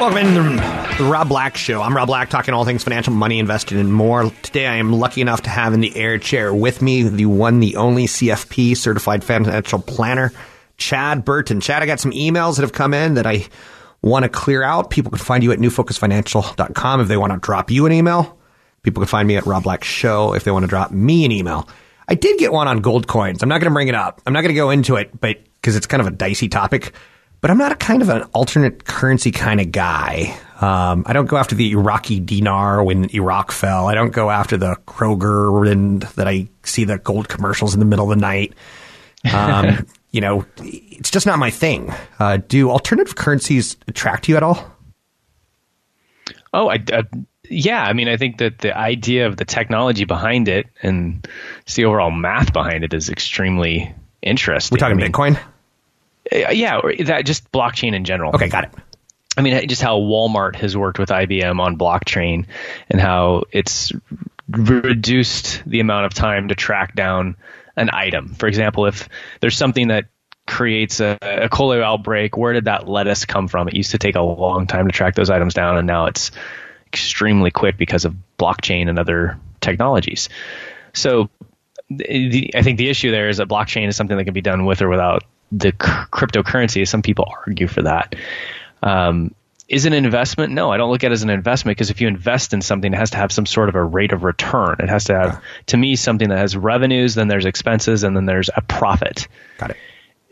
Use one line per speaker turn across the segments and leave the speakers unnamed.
Welcome in the, the Rob Black Show. I'm Rob Black, talking all things financial, money, investing, and more. Today, I am lucky enough to have in the air chair with me the one, the only CFP certified financial planner, Chad Burton. Chad, I got some emails that have come in that I want to clear out. People can find you at newfocusfinancial.com if they want to drop you an email. People can find me at Rob Black Show if they want to drop me an email. I did get one on gold coins. I'm not going to bring it up. I'm not going to go into it, but because it's kind of a dicey topic but I'm not a kind of an alternate currency kind of guy. Um, I don't go after the Iraqi dinar when Iraq fell. I don't go after the Krugerrand that I see the gold commercials in the middle of the night. Um, you know, it's just not my thing. Uh, do alternative currencies attract you at all?
Oh, I, uh, yeah. I mean, I think that the idea of the technology behind it and the overall math behind it is extremely interesting.
We're talking
I mean,
Bitcoin.
Uh, yeah, that just blockchain in general.
Okay, got it.
I mean, just how Walmart has worked with IBM on blockchain and how it's reduced the amount of time to track down an item. For example, if there's something that creates a, a cholera outbreak, where did that lettuce come from? It used to take a long time to track those items down, and now it's extremely quick because of blockchain and other technologies. So the, I think the issue there is that blockchain is something that can be done with or without the c- cryptocurrency. Some people argue for that. Um, is it an investment? No, I don't look at it as an investment because if you invest in something, it has to have some sort of a rate of return. It has to have, to me, something that has revenues, then there's expenses, and then there's a profit.
Got it.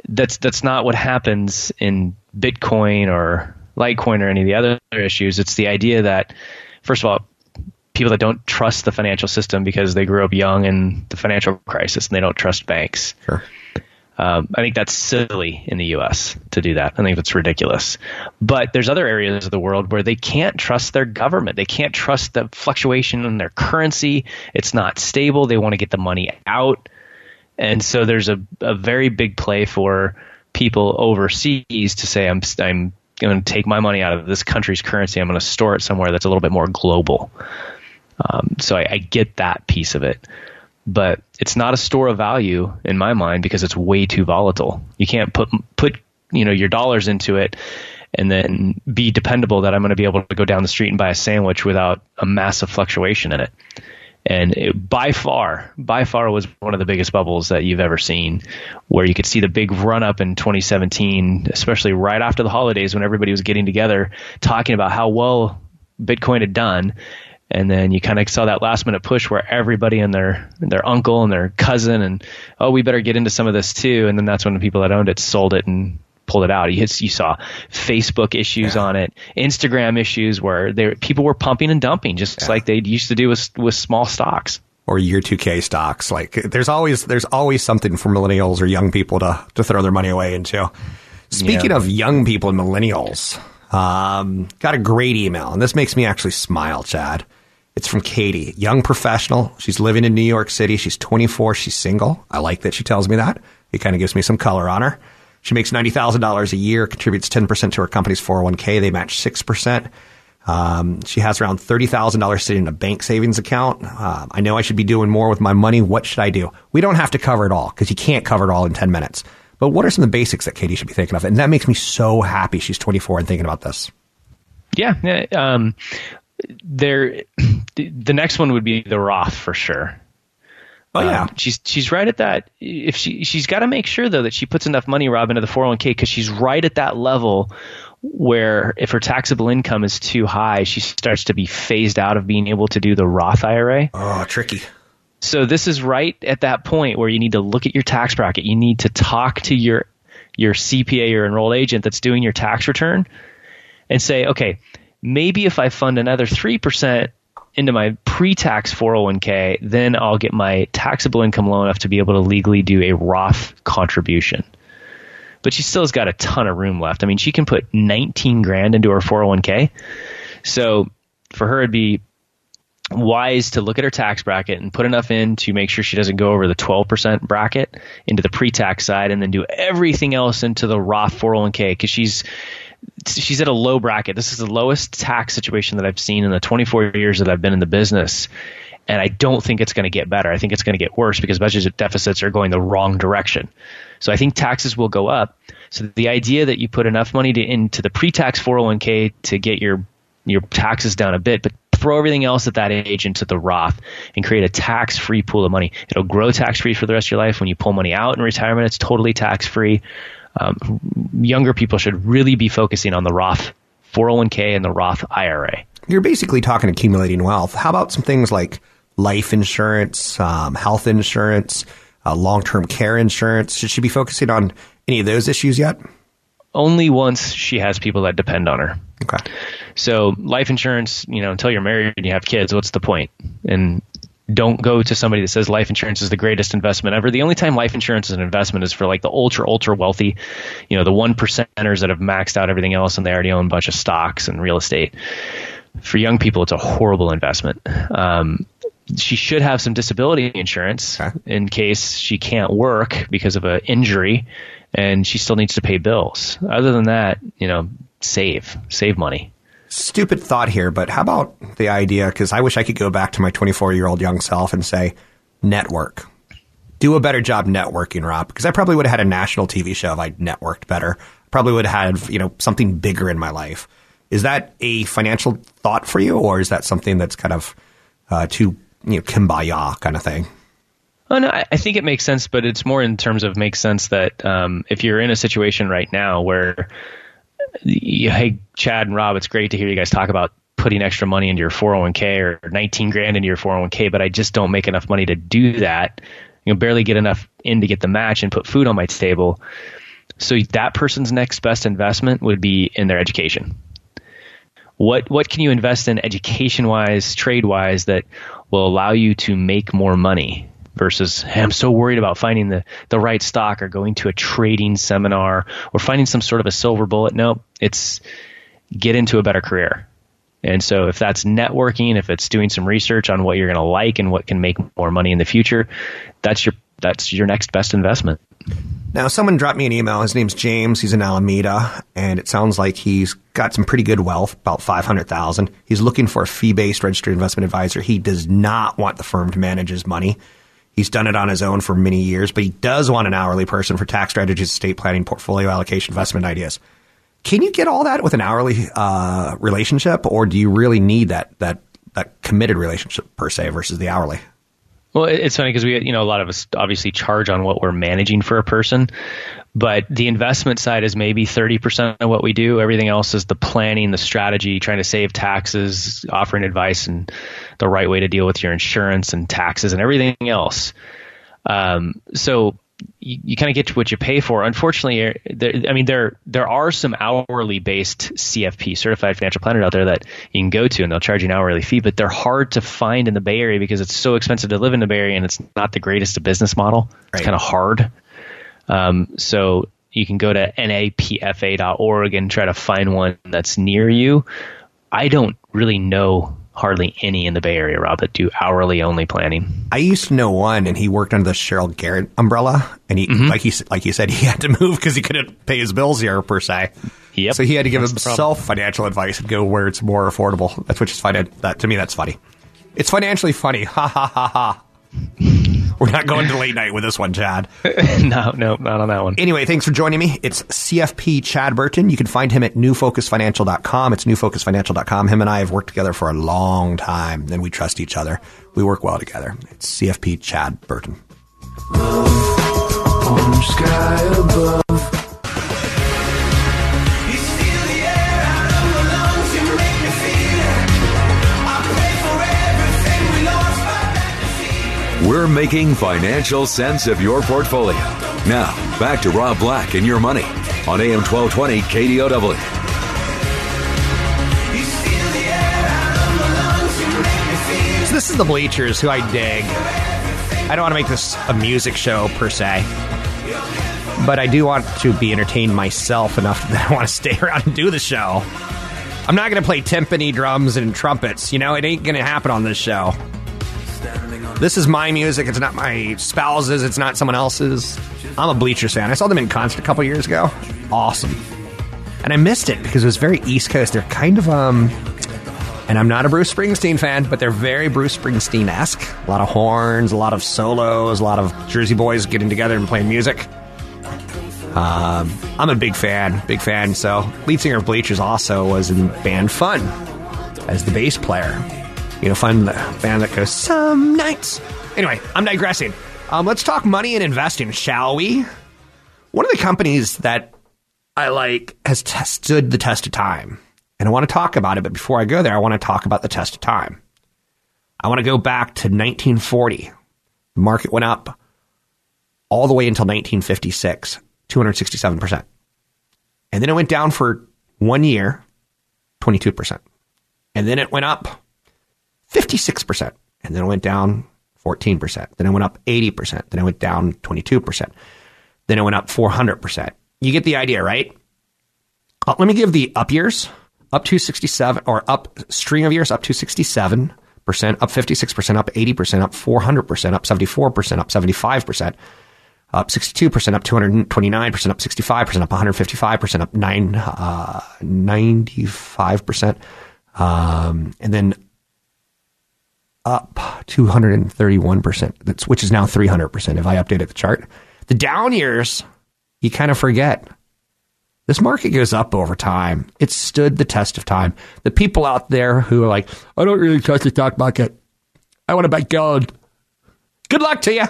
That's that's not what happens in Bitcoin or Litecoin or any of the other issues. It's the idea that, first of all, people that don't trust the financial system because they grew up young in the financial crisis and they don't trust banks.
Sure.
Um, I think that's silly in the U.S. to do that. I think that's ridiculous. But there's other areas of the world where they can't trust their government. They can't trust the fluctuation in their currency. It's not stable. They want to get the money out, and so there's a, a very big play for people overseas to say, "I'm I'm going to take my money out of this country's currency. I'm going to store it somewhere that's a little bit more global." Um, so I, I get that piece of it but it's not a store of value in my mind because it's way too volatile. You can't put put you know your dollars into it and then be dependable that I'm going to be able to go down the street and buy a sandwich without a massive fluctuation in it. And it, by far, by far was one of the biggest bubbles that you've ever seen, where you could see the big run up in 2017, especially right after the holidays when everybody was getting together talking about how well Bitcoin had done and then you kind of saw that last minute push where everybody and their their uncle and their cousin and oh we better get into some of this too and then that's when the people that owned it sold it and pulled it out you, you saw facebook issues yeah. on it instagram issues where they, people were pumping and dumping just yeah. like they used to do with with small stocks
or year 2k stocks like there's always there's always something for millennials or young people to to throw their money away into speaking yeah. of young people and millennials um, got a great email and this makes me actually smile chad it's from Katie, young professional. She's living in New York City. She's 24. She's single. I like that she tells me that. It kind of gives me some color on her. She makes $90,000 a year, contributes 10% to her company's 401k. They match 6%. Um, she has around $30,000 sitting in a bank savings account. Um, I know I should be doing more with my money. What should I do? We don't have to cover it all because you can't cover it all in 10 minutes. But what are some of the basics that Katie should be thinking of? And that makes me so happy she's 24 and thinking about this.
Yeah. Um, there, the next one would be the Roth for sure.
Oh yeah,
um, she's she's right at that. If she she's got to make sure though that she puts enough money, Rob, into the 401k because she's right at that level where if her taxable income is too high, she starts to be phased out of being able to do the Roth IRA.
Oh, tricky.
So this is right at that point where you need to look at your tax bracket. You need to talk to your your CPA or enrolled agent that's doing your tax return and say, okay, maybe if I fund another 3% into my pre-tax 401k, then I'll get my taxable income low enough to be able to legally do a Roth contribution but she still has got a ton of room left. I mean, she can put 19 grand into her 401k. So for her, it'd be wise to look at her tax bracket and put enough in to make sure she doesn't go over the 12% bracket into the pre-tax side and then do everything else into the Roth 401k because she's she's at a low bracket. This is the lowest tax situation that I've seen in the 24 years that I've been in the business. And I don't think it's going to get better. I think it's going to get worse because budget deficits are going the wrong direction. So I think taxes will go up. So the idea that you put enough money to, into the pre-tax 401k to get your your taxes down a bit, but throw everything else at that age into the Roth and create a tax-free pool of money. It'll grow tax-free for the rest of your life. When you pull money out in retirement, it's totally tax-free. Um, younger people should really be focusing on the Roth 401k and the Roth IRA.
You're basically talking accumulating wealth. How about some things like life insurance, um, health insurance? uh, long term care insurance? Should she be focusing on any of those issues yet?
Only once she has people that depend on her.
Okay.
So life insurance, you know, until you're married and you have kids, what's the point? And don't go to somebody that says life insurance is the greatest investment ever. The only time life insurance is an investment is for like the ultra, ultra wealthy, you know, the one percenters that have maxed out everything else and they already own a bunch of stocks and real estate. For young people, it's a horrible investment. Um, she should have some disability insurance okay. in case she can't work because of an injury and she still needs to pay bills. Other than that, you know, save, save money.
Stupid thought here, but how about the idea? Because I wish I could go back to my 24 year old young self and say, network. Do a better job networking, Rob, because I probably would have had a national TV show if I networked better. Probably would have had, you know, something bigger in my life. Is that a financial thought for you, or is that something that's kind of uh, too you know, kumbaya kind of thing.
Oh no, I think it makes sense, but it's more in terms of makes sense that um, if you're in a situation right now where, hey, Chad and Rob, it's great to hear you guys talk about putting extra money into your 401k or 19 grand into your 401k, but I just don't make enough money to do that. You know, barely get enough in to get the match and put food on my table. So that person's next best investment would be in their education. What what can you invest in education wise, trade wise that will allow you to make more money versus hey, I'm so worried about finding the, the right stock or going to a trading seminar or finding some sort of a silver bullet. No, it's get into a better career. And so if that's networking, if it's doing some research on what you're going to like and what can make more money in the future, that's your that's your next best investment.
Now, someone dropped me an email. His name's James. He's in Alameda, and it sounds like he's got some pretty good wealth, about five hundred thousand. He's looking for a fee-based registered investment advisor. He does not want the firm to manage his money. He's done it on his own for many years, but he does want an hourly person for tax strategies, estate planning, portfolio allocation, investment ideas. Can you get all that with an hourly uh, relationship, or do you really need that that that committed relationship per se versus the hourly?
Well, it's funny because we, you know, a lot of us obviously charge on what we're managing for a person, but the investment side is maybe 30% of what we do. Everything else is the planning, the strategy, trying to save taxes, offering advice and the right way to deal with your insurance and taxes and everything else. Um, so you, you kind of get to what you pay for. Unfortunately, er, there, I mean, there there are some hourly based CFP certified financial planners out there that you can go to, and they'll charge you an hourly fee. But they're hard to find in the Bay Area because it's so expensive to live in the Bay Area, and it's not the greatest business model. Right. It's kind of hard. Um, so you can go to napfa.org and try to find one that's near you. I don't really know hardly any in the Bay Area, Rob, that do hourly only planning.
I used to know one, and he worked under the Sheryl Garrett umbrella, and he,
Mm-hmm.
like he like he said, he had to move because he couldn't pay his bills here per se.
Yep.
So he had to give
That's
himself financial advice and go where it's more affordable. That's which is funny. That to me, that's funny. It's financially funny. Ha ha ha ha. We're not going to late night with this one, Chad.
no, no, not on that one.
Anyway, thanks for joining me. It's CFP Chad Burton. You can find him at newfocusfinancial.com. It's newfocusfinancial.com. Him and I have worked together for a long time, and we trust each other. We work well together. It's CFP Chad Burton.
We're making financial sense of your portfolio. Now, back to Rob Black and your money on AM 1220 KDOW.
So this is the Bleachers, who I dig. I don't want to make this a music show per se, but I do want to be entertained myself enough that I want to stay around and do the show. I'm not going to play timpani, drums, and trumpets. You know, it ain't going to happen on this show. This is my music. It's not my spouse's. It's not someone else's. I'm a Bleachers fan. I saw them in concert a couple years ago. Awesome. And I missed it because it was very East Coast. They're kind of um and I'm not a Bruce Springsteen fan, but they're very Bruce Springsteen esque. A lot of horns, a lot of solos, a lot of Jersey boys getting together and playing music. Um, I'm a big fan, big fan. So, lead singer of Bleachers also was in band Fun as the bass player. You know, find the band that goes some nights. Anyway, I'm digressing. Um, let's talk money and investing, shall we? One of the companies that I like has t- stood the test of time. And I want to talk about it, but before I go there, I want to talk about the test of time. I want to go back to 1940. The market went up all the way until 1956, 267%. And then it went down for one year, 22%. And then it went up 56%. And then it went down 14%. Then it went up 80%. Then it went down 22%. Then it went up 400%. You get the idea, right? Uh, let me give the up years up to 67 or up string of years up to 67 percent up 56 percent up 80 percent up 400 percent up 74 percent up 75 percent up 62 percent up 229 percent up 65 percent up 155 percent up 9 uh, 95 percent um, and then up 231 percent which is now 300 percent if I updated the chart the down years you kind of forget this market goes up over time. It stood the test of time. The people out there who are like, I don't really trust the stock market. I want to buy gold. Good luck to you.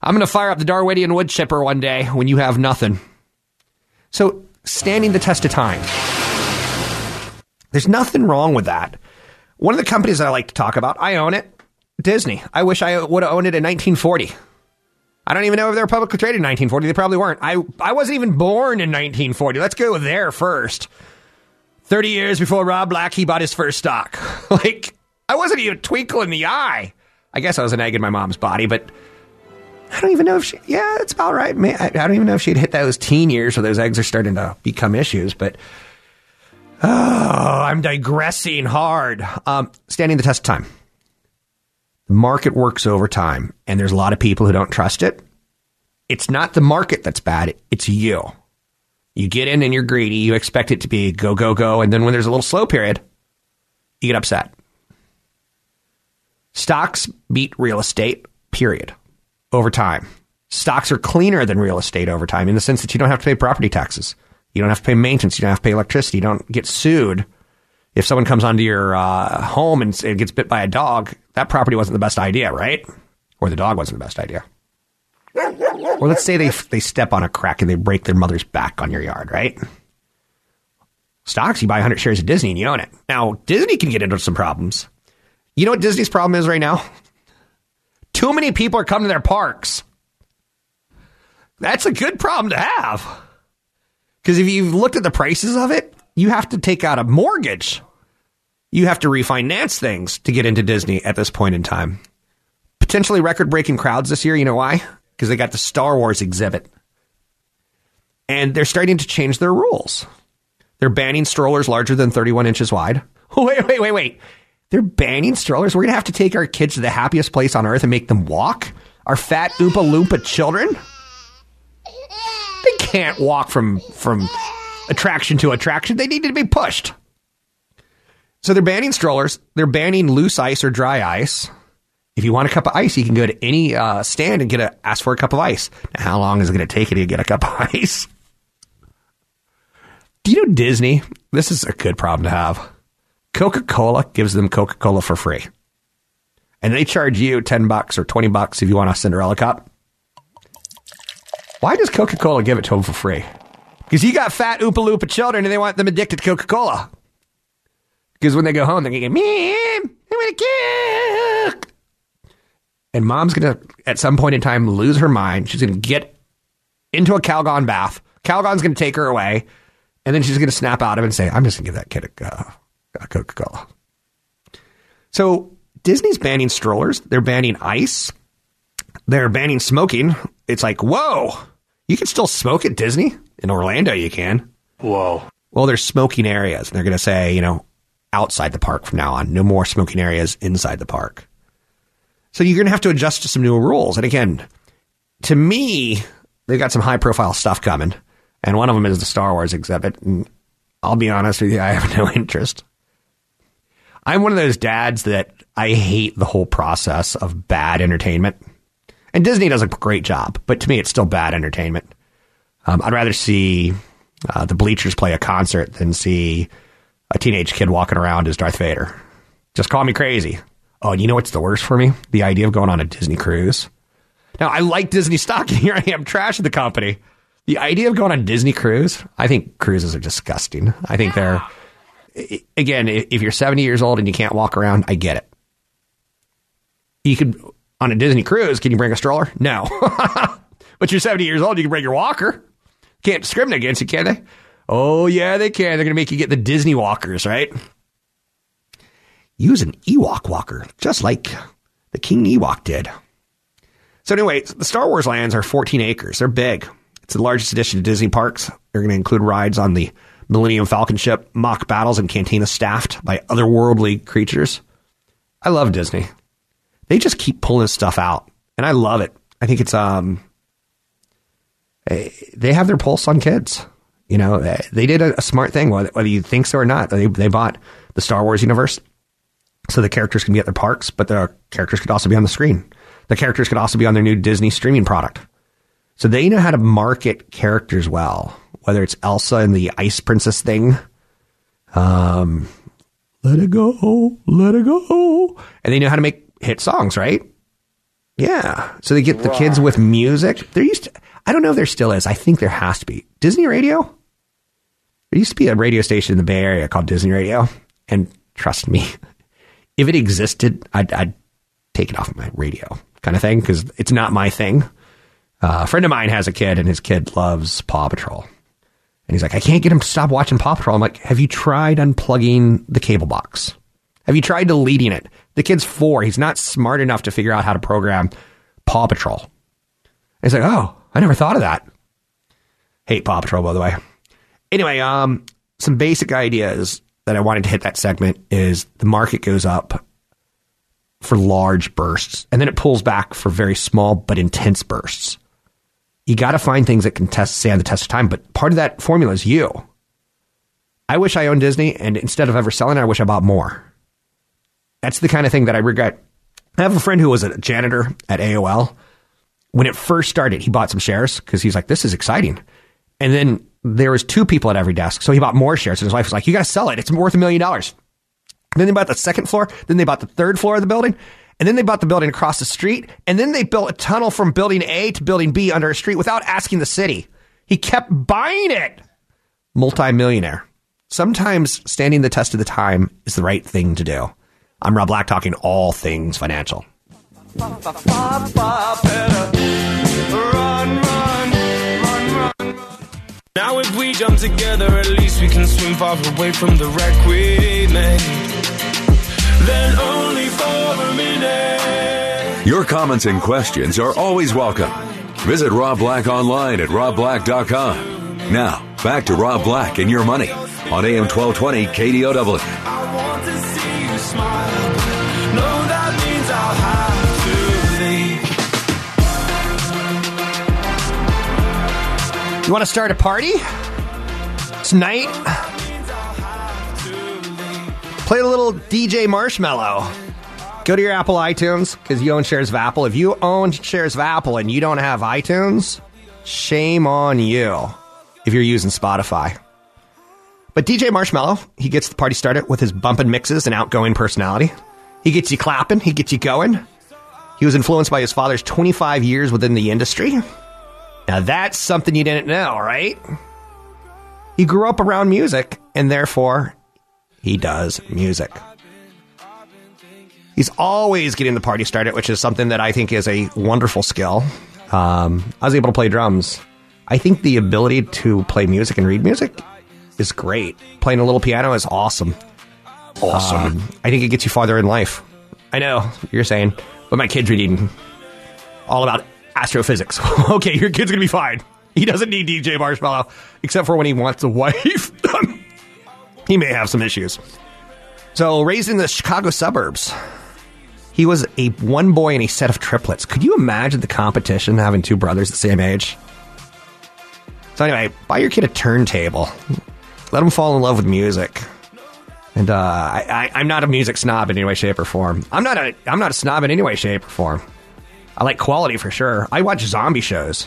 I'm going to fire up the Darwinian wood chipper one day when you have nothing. So, standing the test of time. There's nothing wrong with that. One of the companies that I like to talk about, I own it Disney. I wish I would have owned it in 1940. I don't even know if they were publicly traded in 1940. They probably weren't. I, I wasn't even born in 1940. Let's go there first. 30 years before Rob Black, he bought his first stock. like, I wasn't even a twinkle in the eye. I guess I was an egg in my mom's body, but I don't even know if she, yeah, it's about right. I, I don't even know if she'd hit those teen years where those eggs are starting to become issues, but oh, I'm digressing hard. Um, standing the test of time. The market works over time, and there's a lot of people who don't trust it. It's not the market that's bad, it's you. You get in and you're greedy, you expect it to be go, go, go, and then when there's a little slow period, you get upset. Stocks beat real estate, period, over time. Stocks are cleaner than real estate over time in the sense that you don't have to pay property taxes. You don't have to pay maintenance. You don't have to pay electricity. You don't get sued if someone comes onto your uh, home and, and gets bit by a dog, that property wasn't the best idea, right? Or the dog wasn't the best idea. Or let's say they they step on a crack and they break their mother's back on your yard, right? Stocks, you buy 100 shares of Disney and you own it. Now, Disney can get into some problems. You know what Disney's problem is right now? Too many people are coming to their parks. That's a good problem to have. Because if you've looked at the prices of it, you have to take out a mortgage. You have to refinance things to get into Disney at this point in time. Potentially record breaking crowds this year. You know why? Because they got the Star Wars exhibit. And they're starting to change their rules. They're banning strollers larger than 31 inches wide. Wait, wait, wait, wait. They're banning strollers. We're going to have to take our kids to the happiest place on earth and make them walk? Our fat Oompa Loompa children? Can't walk from, from attraction to attraction. They need to be pushed. So they're banning strollers. They're banning loose ice or dry ice. If you want a cup of ice, you can go to any uh, stand and get a ask for a cup of ice. Now, how long is it going to take you to get a cup of ice? Do you know Disney? This is a good problem to have. Coca Cola gives them Coca Cola for free. And they charge you 10 bucks or 20 bucks if you want a Cinderella cup. Why does Coca Cola give it to them for free? Because you got fat Oompa Loompa children and they want them addicted to Coca Cola. Because when they go home, they're going to get, Mom, I want a Coke. And mom's going to, at some point in time, lose her mind. She's going to get into a Calgon bath. Calgon's going to take her away. And then she's going to snap out of it and say, I'm just going to give that kid a, uh, a Coca Cola. So Disney's banning strollers. They're banning ice. They're banning smoking. It's like, whoa, you can still smoke at Disney? In Orlando, you can.
Whoa.
Well, there's smoking areas. And they're going to say, you know, outside the park from now on. No more smoking areas inside the park. So you're going to have to adjust to some new rules. And again, to me, they've got some high profile stuff coming. And one of them is the Star Wars exhibit. And I'll be honest with you, I have no interest. I'm one of those dads that I hate the whole process of bad entertainment. And Disney does a great job, but to me, it's still bad entertainment. Um, I'd rather see uh, the bleachers play a concert than see a teenage kid walking around as Darth Vader. Just call me crazy. Oh, and you know what's the worst for me? The idea of going on a Disney cruise. Now, I like Disney stock, and here I am trashing the company. The idea of going on Disney cruise, I think cruises are disgusting. I think they're, again, if you're 70 years old and you can't walk around, I get it. You could, on a Disney cruise, can you bring a stroller? No. but you're 70 years old, you can bring your walker. Can't discriminate against you, can they? Oh, yeah, they can. They're going to make you get the Disney walkers, right? Use an Ewok walker, just like the King Ewok did. So, anyway, the Star Wars lands are 14 acres. They're big. It's the largest addition to Disney parks. They're going to include rides on the Millennium Falcon ship, mock battles, and cantinas staffed by otherworldly creatures. I love Disney. They just keep pulling stuff out, and I love it. I think it's um, they have their pulse on kids. You know, they did a, smart thing, whether, whether you think so or not. They they bought the Star Wars universe, so the characters can be at their parks, but the characters could also be on the screen. The characters could also be on their new Disney streaming product. So they know how to market characters well, whether it's Elsa and the Ice Princess thing. Um, let it go, let it go. And they know how to make hit songs, right? Yeah. So they get the kids with music. There used to, I don't know if there still is. I think there has to be. Disney Radio? There used to be a radio station in the Bay Area called Disney Radio. And trust me, if it existed, I'd, I'd take it off my radio kind of thing because it's not my thing. Uh, a friend of mine has a kid, and his kid loves Paw Patrol. And he's like, I can't get him to stop watching Paw Patrol. I'm like, have you tried unplugging the cable box? Have you tried deleting it? The kid's four. He's not smart enough to figure out how to program Paw Patrol. And he's like, oh, I never thought of that. Hate Paw Patrol, by the way. Anyway, um, some basic ideas that I wanted to hit that segment is the market goes up for large bursts, and then it pulls back for very small but intense bursts you got to find things that can test, stand the test of time. But part of that formula is you. I wish I owned Disney, and instead of ever selling it, I wish I bought more. That's the kind of thing that I regret. I have a friend who was a janitor at AOL. When it first started, he bought some shares because he's like, "This is exciting." And then there was two people at every desk, so he bought more shares. And his wife was like, "You got to sell it; it's worth a million dollars." Then they bought the second floor. Then they bought the third floor of the building. And then they bought the building across the street. And then they built a tunnel from building A to building B under a street without asking the city. He kept buying it. Multi-millionaire. Sometimes standing the test of the time is the right thing to do. I'm Rob Black talking all things financial.
Now if we jump together, at least we can swim far away from the wreck we made then only for a minute.
Your comments and questions are always welcome. Visit Rob Black online at robblack.com. Now, back to Rob Black and your money on AM 1220 KDOW.
Smile. No, that means I'll have to.
You want to start a party? Tonight? Play a little DJ Marshmallow. Go to your Apple iTunes because you own shares of Apple. If you own shares of Apple and you don't have iTunes, shame on you if you're using Spotify. But DJ Marshmallow, he gets the party started with his bumping mixes and outgoing personality. He gets you clapping, he gets you going. He was influenced by his father's 25 years within the industry. Now that's something you didn't know, right? He grew up around music and therefore he does music. He's always getting the party started, which is something that I think is a wonderful skill. Um, I was able to play drums. I think the ability to play music and read music is great. Playing a little piano is awesome.
Awesome.
Um, I think it gets you farther in life. I know you're saying, but my kid's reading all about astrophysics. okay, your kid's gonna be fine. He doesn't need DJ Marshmallow, except for when he wants a wife. he may have some issues. So, raised in the Chicago suburbs, he was a one boy and a set of triplets. Could you imagine the competition having two brothers the same age? So, anyway, buy your kid a turntable. Let them fall in love with music. And uh, I, I, I'm not a music snob in any way, shape, or form. I'm not a I'm not a snob in any way, shape, or form. I like quality for sure. I watch zombie shows.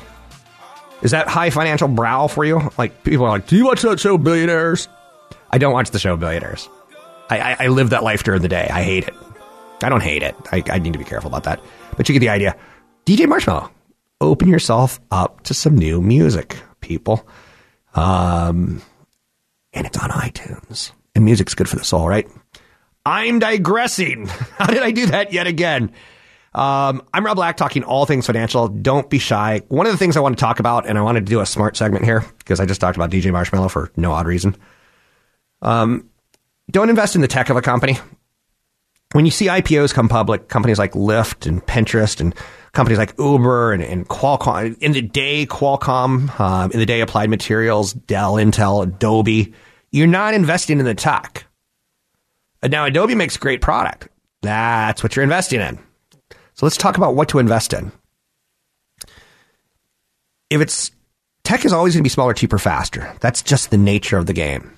Is that high financial brow for you? Like people are like, "Do you watch that show, Billionaires?" I don't watch the show, Billionaires. I, I, I live that life during the day. I hate it. I don't hate it. I, I need to be careful about that. But you get the idea. DJ Marshmallow, open yourself up to some new music, people. Um, and it's on iTunes. And music's good for the soul, right? I'm digressing. How did I do that yet again? Um, I'm Rob Black talking all things financial. Don't be shy. One of the things I want to talk about, and I wanted to do a smart segment here because I just talked about DJ Marshmallow for no odd reason. Um, don't invest in the tech of a company. When you see IPOs come public, companies like Lyft and Pinterest and companies like Uber and, and Qualcomm, in the day Qualcomm, um, in the day Applied Materials, Dell, Intel, Adobe, you're not investing in the tech. Now Adobe makes great product. That's what you're investing in. So let's talk about what to invest in. If it's tech is always going to be smaller, cheaper, faster. That's just the nature of the game.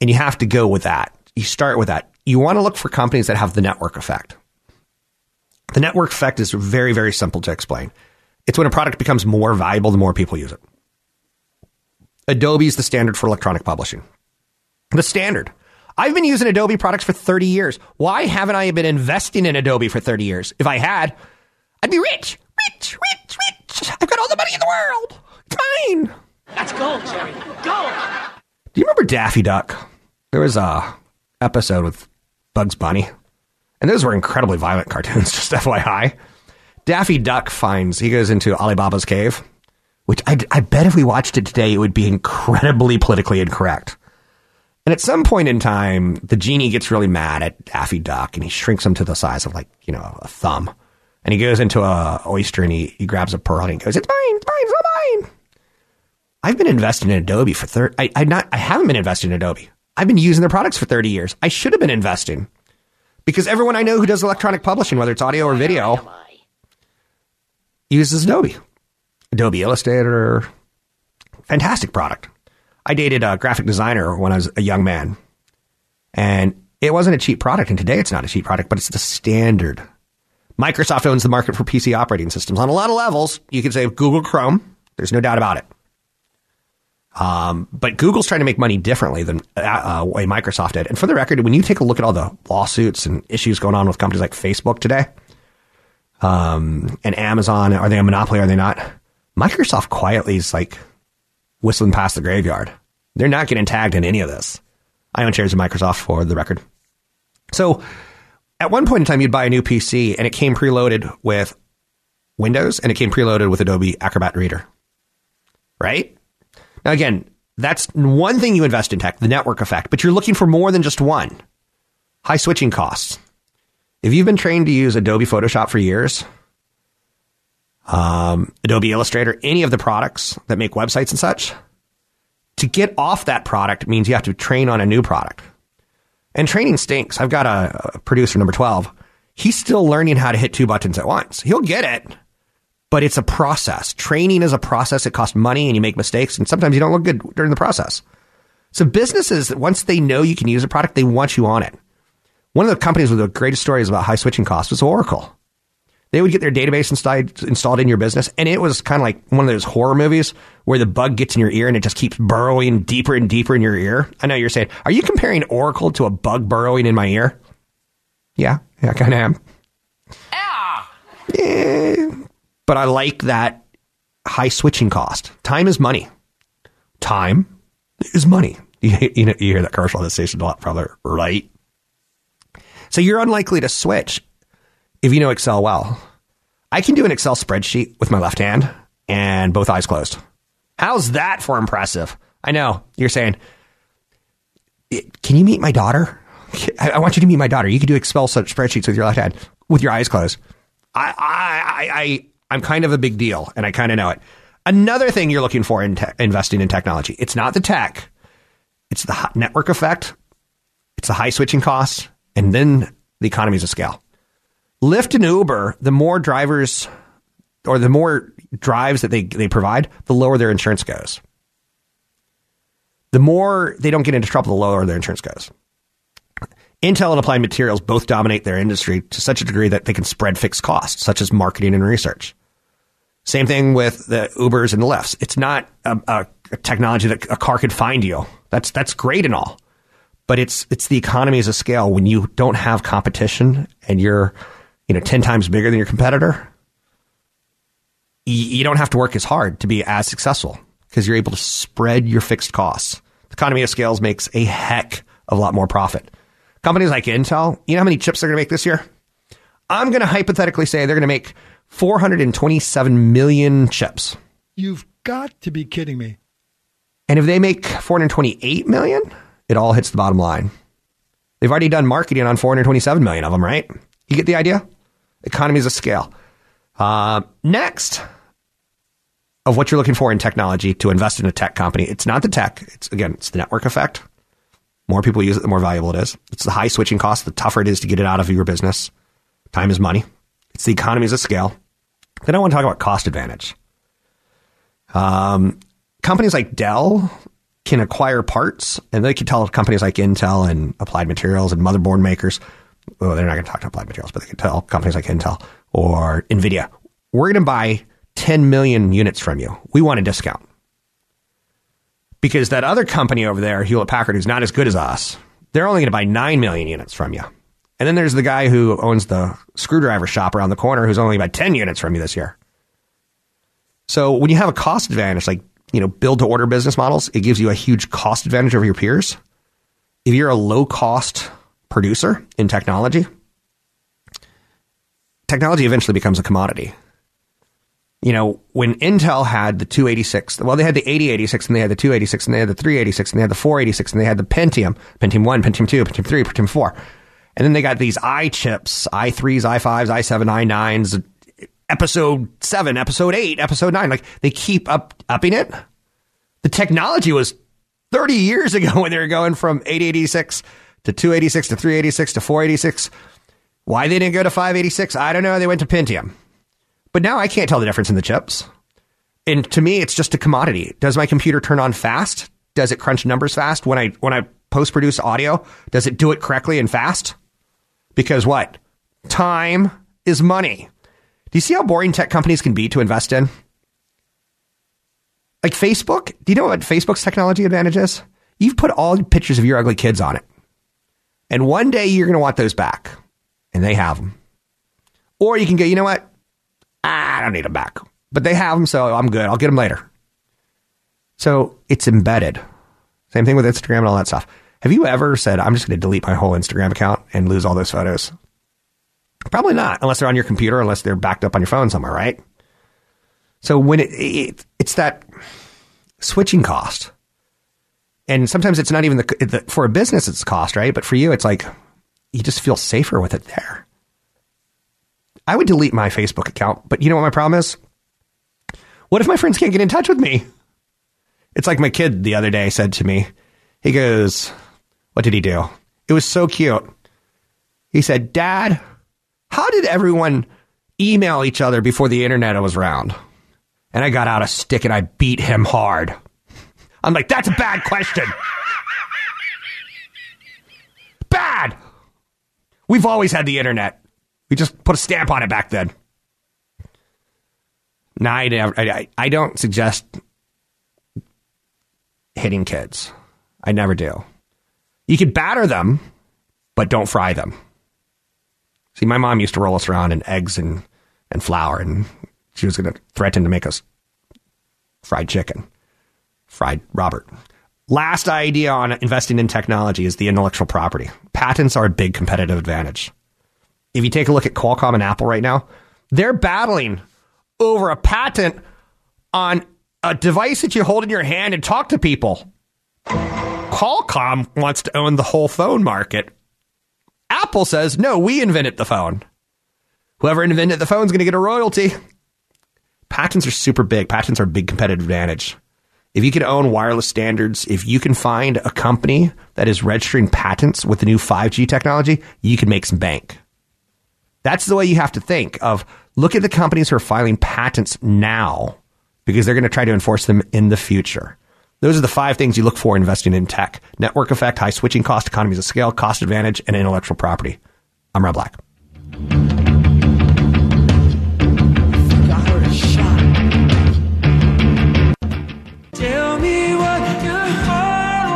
And you have to go with that. You start with that. You want to look for companies that have the network effect. The network effect is very, very simple to explain. It's when a product becomes more valuable the more people use it. Adobe is the standard for electronic publishing. The standard. I've been using Adobe products for 30 years. Why haven't I been investing in Adobe for 30 years? If I had, I'd be rich, rich, rich, rich. I've got all the money in the world. It's mine.
That's gold, Jerry. Gold.
Do you remember Daffy Duck? There was a episode with Bugs Bunny, and those were incredibly violent cartoons. Just FYI, Daffy Duck finds he goes into Ali Baba's cave, which I, I bet if we watched it today, it would be incredibly politically incorrect. And at some point in time, the genie gets really mad at Daffy Duck, and he shrinks him to the size of like you know a thumb. And he goes into a oyster and he, he grabs a pearl and he goes, "It's mine, it's mine, it's all mine." I've been investing in Adobe for thirty. I, I not I haven't been investing in Adobe. I've been using their products for thirty years. I should have been investing because everyone I know who does electronic publishing, whether it's audio or video, uses Adobe. Adobe Illustrator, fantastic product. I dated a graphic designer when I was a young man, and it wasn't a cheap product. And today it's not a cheap product, but it's the standard. Microsoft owns the market for PC operating systems on a lot of levels. You could say Google Chrome. There's no doubt about it. Um, but Google's trying to make money differently than uh, uh, way Microsoft did. And for the record, when you take a look at all the lawsuits and issues going on with companies like Facebook today, um, and Amazon, are they a monopoly? Are they not? Microsoft quietly is like whistling past the graveyard. They're not getting tagged in any of this. I own shares of Microsoft for the record. So at one point in time, you'd buy a new PC and it came preloaded with Windows and it came preloaded with Adobe Acrobat Reader. Right? Now, again, that's one thing you invest in tech, the network effect, but you're looking for more than just one. High switching costs. If you've been trained to use Adobe Photoshop for years, um, Adobe Illustrator, any of the products that make websites and such, to get off that product means you have to train on a new product. And training stinks. I've got a, a producer, number 12. He's still learning how to hit two buttons at once. He'll get it, but it's a process. Training is a process. It costs money and you make mistakes, and sometimes you don't look good during the process. So businesses, once they know you can use a product, they want you on it. One of the companies with the greatest stories about high switching costs was Oracle. They would get their database installed, installed in your business, and it was kind of like one of those horror movies where the bug gets in your ear and it just keeps burrowing deeper and deeper in your ear. I know you're saying, are you comparing Oracle to a bug burrowing in my ear? Yeah, yeah, I kind of am. Yeah, but I like that high switching cost. Time is money. Time is money. You, you, know, you hear that commercial on the station a lot, probably, right? So you're unlikely to switch if you know Excel well. I can do an Excel spreadsheet with my left hand and both eyes closed. How's that for impressive? I know you're saying, eh, can you meet my daughter? I want you to meet my daughter. You can do Excel spreadsheets with your left hand with your eyes closed. I, I, I, I am kind of a big deal, and I kind of know it. Another thing you're looking for in te- investing in technology, it's not the tech, it's the network effect, it's the high switching costs, and then the economies of scale. Lyft and Uber, the more drivers or the more drives that they, they provide, the lower their insurance goes. The more they don't get into trouble, the lower their insurance goes. Intel and Applied Materials both dominate their industry to such a degree that they can spread fixed costs, such as marketing and research. Same thing with the Ubers and the Lyfts. It's not a, a, technology that a car could find you. That's that's great and all, but it's it's the economies of scale when you don't have competition and you're you know ten times bigger than your competitor. You, you don't have to work as hard to be as successful because you're able to spread your fixed costs. The economy of scales makes a heck of a lot more profit. Companies like Intel, you know how many chips they're going to make this year? I'm going to hypothetically say they're going to make 427 million chips.
You've got to be kidding me.
And if they make 428 million, it all hits the bottom line. They've already done marketing on 427 million of them, right? You get the idea? Economies of scale. Uh, next, of what you're looking for in technology to invest in a tech company, it's not the tech. It's again, it's the network effect. More people use it, the more valuable it is. It's the high switching cost, the tougher it is to get it out of your business. Time is money. It's the economies of scale. Then I want to talk about cost advantage. Um, companies like Dell can acquire parts, and they can tell companies like Intel and Applied Materials and motherboard makers. Well, they're not going to talk to Applied Materials, but they can tell companies like Intel or Nvidia, we're going to buy 10 million units from you. We want a discount because that other company over there, Hewlett Packard, who's not as good as us, they're only going to buy 9 million units from you. And then there's the guy who owns the screwdriver shop around the corner who's only about 10 units from you this year. So when you have a cost advantage, like, you know, build to order business models, it gives you a huge cost advantage over your peers. If you're a low cost producer in technology, technology eventually becomes a commodity. You know, when Intel had the 286, well, they had the 8086 and they had the 286 and they had the 386 and they had the 486 and they had the Pentium, Pentium 1, Pentium 2, Pentium 3, Pentium 4. And then they got these i chips, i3s, i5s, i7, i9s, episode 7, episode 8, episode 9. Like they keep up upping it. The technology was 30 years ago when they were going from 886 to 286 to 386 to 486. Why they didn't go to 586, I don't know. They went to Pentium. But now I can't tell the difference in the chips. And to me, it's just a commodity. Does my computer turn on fast? Does it crunch numbers fast when I when I post produce audio? Does it do it correctly and fast? Because what? Time is money. Do you see how boring tech companies can be to invest in? Like Facebook, do you know what Facebook's technology advantage is? You've put all the pictures of your ugly kids on it. And one day you're going to want those back. And they have them. Or you can go, you know what? Ah, I don't need them back. But they have them, so I'm good. I'll get them later. So it's embedded. Same thing with Instagram and all that stuff. Have you ever said, I'm just going to delete my whole Instagram account and lose all those photos? Probably not, unless they're on your computer, unless they're backed up on your phone somewhere, right? So when it, it it's that switching cost, and sometimes it's not even the, the for a business it's cost, right? But for you, it's like you just feel safer with it there. I would delete my Facebook account, but you know what my problem is? What if my friends can't get in touch with me? It's like my kid the other day said to me, he goes, What did he do? It was so cute. He said, Dad, how did everyone email each other before the internet was around? And I got out a stick and I beat him hard. I'm like, that's a bad question. bad. We've always had the internet. We just put a stamp on it back then. No, I, I, I don't suggest hitting kids. I never do. You could batter them, but don't fry them. See, my mom used to roll us around in eggs and, and flour, and she was going to threaten to make us fried chicken, fried Robert. Last idea on investing in technology is the intellectual property. Patents are a big competitive advantage. If you take a look at Qualcomm and Apple right now, they're battling over a patent on a device that you hold in your hand and talk to people. Qualcomm wants to own the whole phone market. Apple says, no, we invented the phone. Whoever invented the phone is going to get a royalty. Patents are super big. Patents are a big competitive advantage. If you can own wireless standards, if you can find a company that is registering patents with the new 5G technology, you can make some bank. That's the way you have to think of look at the companies who are filing patents now because they're going to try to enforce them in the future. Those are the five things you look for investing in tech network effect, high switching cost, economies of scale, cost advantage, and intellectual property. I'm Rob Black.
Tell me what your heart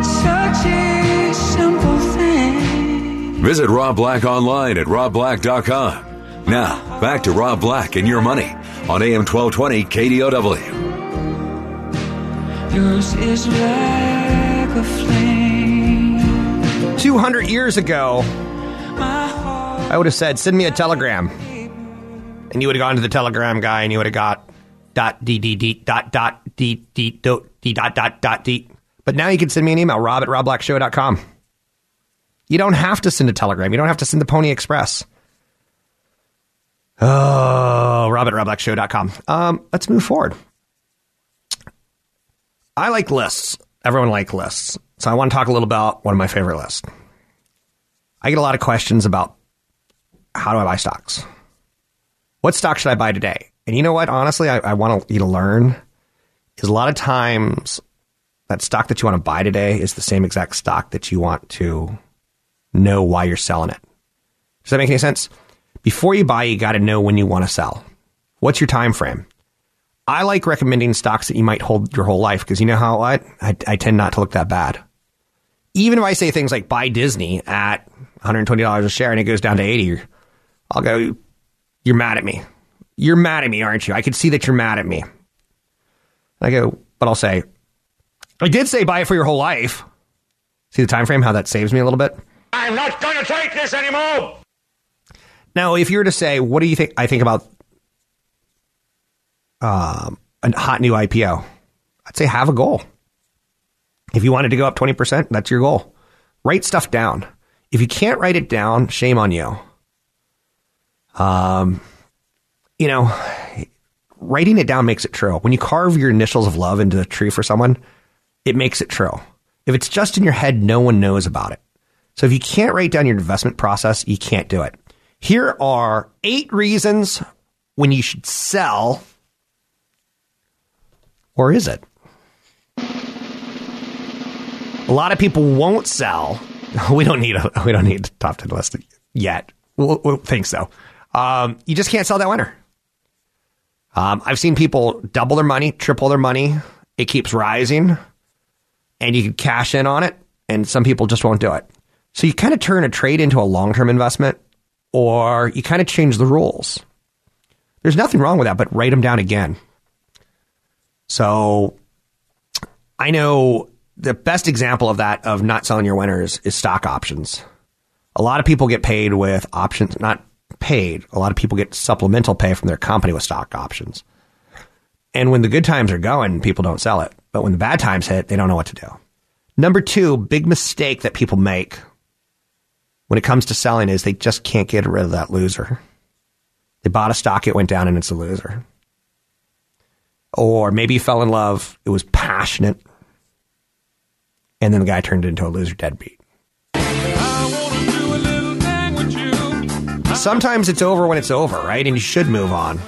wants. Such a simple thing.
Visit Rob Black online at robblack.com. Now, back to Rob Black and your money on AM 1220 KDOW.
Yours is like a flame.
200 years ago, I would have said, send me a telegram. And you would have gone to the telegram guy and you would have got dot d d d dot dot d d dot d dot dot dot d. But now you can send me an email, rob at robblackshow.com. You don't have to send a telegram. You don't have to send the Pony Express. Oh, rob at robblackshow.com. Um, let's move forward. I like lists. Everyone like lists. So I want to talk a little about one of my favorite lists. I get a lot of questions about how do I buy stocks? What stock should I buy today? And you know what? Honestly, I, I want you to learn is a lot of times that stock that you want to buy today is the same exact stock that you want to know why you're selling it. Does that make any sense? Before you buy, you got to know when you want to sell. What's your time frame? I like recommending stocks that you might hold your whole life because you know how I, I, I tend not to look that bad. Even if I say things like buy Disney at $120 a share and it goes down to 80, I'll go, you're mad at me. You're mad at me, aren't you? I can see that you're mad at me. I go, but I'll say, I did say buy it for your whole life. See the time frame, how that saves me a little bit?
I'm not going to take this anymore.
Now, if you were to say, what do you think I think about um, a hot new IPO? I'd say have a goal. If you wanted to go up 20%, that's your goal. Write stuff down. If you can't write it down, shame on you. Um, you know, writing it down makes it true. When you carve your initials of love into a tree for someone, it makes it true. If it's just in your head, no one knows about it. So if you can't write down your investment process, you can't do it. Here are eight reasons when you should sell. Or is it? A lot of people won't sell. We don't need a we don't need a top ten list yet. We'll, we'll think so. Um, you just can't sell that winner. Um, I've seen people double their money, triple their money. It keeps rising, and you can cash in on it. And some people just won't do it. So you kind of turn a trade into a long term investment, or you kind of change the rules. There's nothing wrong with that, but write them down again. So I know the best example of that of not selling your winners is stock options. A lot of people get paid with options, not paid. A lot of people get supplemental pay from their company with stock options. And when the good times are going, people don't sell it. But when the bad times hit, they don't know what to do. Number two, big mistake that people make when it comes to selling is they just can't get rid of that loser. They bought a stock, it went down, and it's a loser. Or maybe you fell in love, it was passionate, And then the guy turned into a loser deadbeat. Sometimes it's over when it's over, right? And you should move on.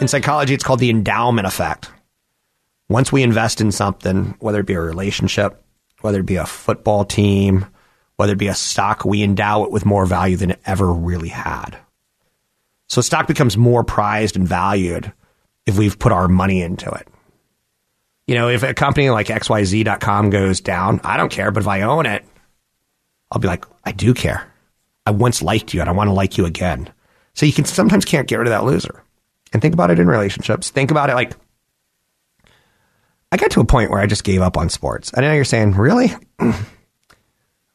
In psychology, it's called the endowment effect. Once we invest in something, whether it be a relationship, whether it be a football team, whether it be a stock, we endow it with more value than it ever really had. So stock becomes more prized and valued if we've put our money into it. You know, if a company like XYZ.com goes down, I don't care, but if I own it, I'll be like, I do care. I once liked you and I want to like you again. So you can sometimes can't get rid of that loser. And think about it in relationships. Think about it like I got to a point where I just gave up on sports. I know you're saying, really?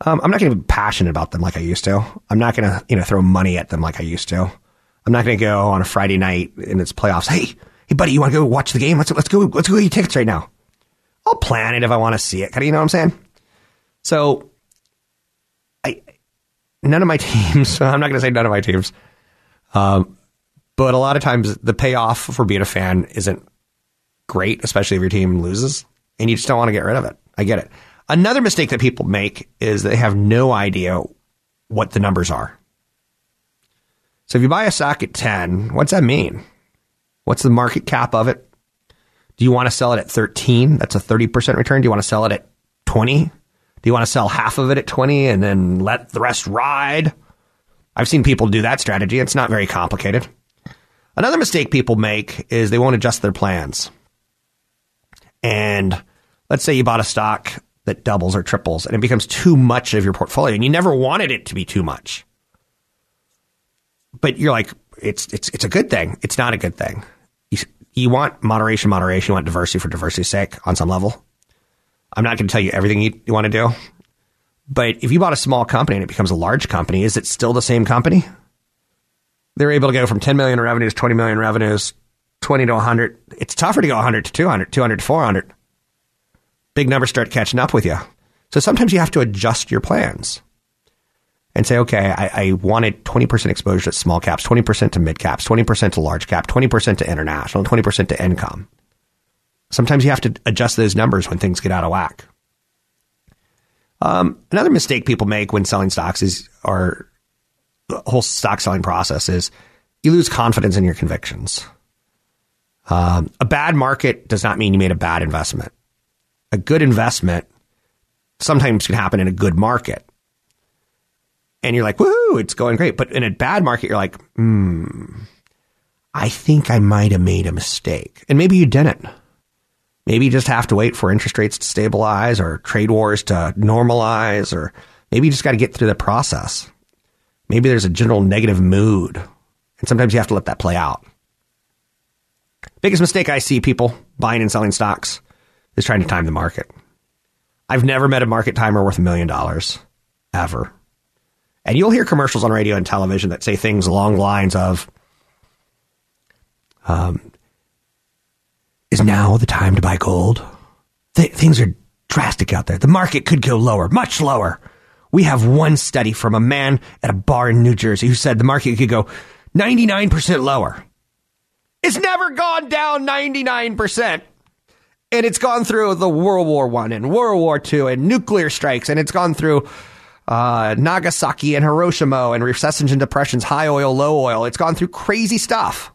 um, I'm not going to be passionate about them like I used to. I'm not going to, you know, throw money at them like I used to. I'm not going to go on a Friday night in its playoffs. Hey, hey, buddy, you want to go watch the game? Let's let's go. Let's go get tickets right now. I'll plan it if I want to see it. You know what I'm saying? So, I none of my teams. I'm not going to say none of my teams, um, but a lot of times the payoff for being a fan isn't great, especially if your team loses, and you just don't want to get rid of it. I get it. Another mistake that people make is they have no idea what the numbers are. So if you buy a stock at 10, what's that mean? What's the market cap of it? Do you want to sell it at 13? That's a 30% return. Do you want to sell it at 20? Do you want to sell half of it at 20 and then let the rest ride? I've seen people do that strategy. It's not very complicated. Another mistake people make is they won't adjust their plans. And let's say you bought a stock that doubles or triples and it becomes too much of your portfolio and you never wanted it to be too much. But you're like, it's, it's, it's a good thing. It's not a good thing. You, you want moderation, moderation. You want diversity for diversity's sake on some level. I'm not going to tell you everything you, you want to do. But if you bought a small company and it becomes a large company, is it still the same company? They're able to go from 10 million revenues, 20 million revenues, 20 to 100. It's tougher to go 100 to 200, 200 to 400. Big numbers start catching up with you. So sometimes you have to adjust your plans and say, okay, I, I wanted 20% exposure to small caps, 20% to mid caps, 20% to large cap, 20% to international, 20% to income. Sometimes you have to adjust those numbers when things get out of whack. Um, another mistake people make when selling stocks is, or the whole stock selling process is, you lose confidence in your convictions. Um, a bad market does not mean you made a bad investment. A good investment sometimes can happen in a good market. And you're like, woohoo, it's going great. But in a bad market, you're like, hmm, I think I might have made a mistake. And maybe you didn't. Maybe you just have to wait for interest rates to stabilize or trade wars to normalize, or maybe you just got to get through the process. Maybe there's a general negative mood. And sometimes you have to let that play out. Biggest mistake I see people buying and selling stocks is trying to time the market. I've never met a market timer worth a million dollars, ever. And you'll hear commercials on radio and television that say things along the lines of, um, is now the time to buy gold? Th- things are drastic out there. The market could go lower, much lower. We have one study from a man at a bar in New Jersey who said the market could go 99% lower. It's never gone down 99%. And it's gone through the World War One and World War Two and nuclear strikes, and it's gone through uh, Nagasaki and Hiroshima and recessions and depressions, high oil, low oil. It's gone through crazy stuff.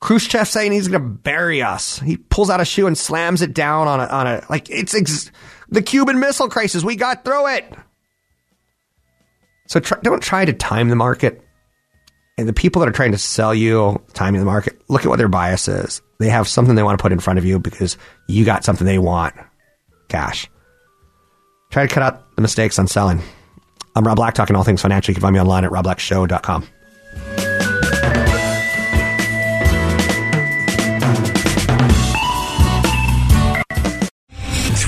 Khrushchev saying he's going to bury us. He pulls out a shoe and slams it down on a, on a like it's ex- the Cuban Missile Crisis. We got through it. So try, don't try to time the market. And the people that are trying to sell you timing the market, look at what their bias is. They have something they want to put in front of you because you got something they want. Cash. Try to cut out the mistakes on selling. I'm Rob Black, talking all things financial. You can find me online at robblackshow.com.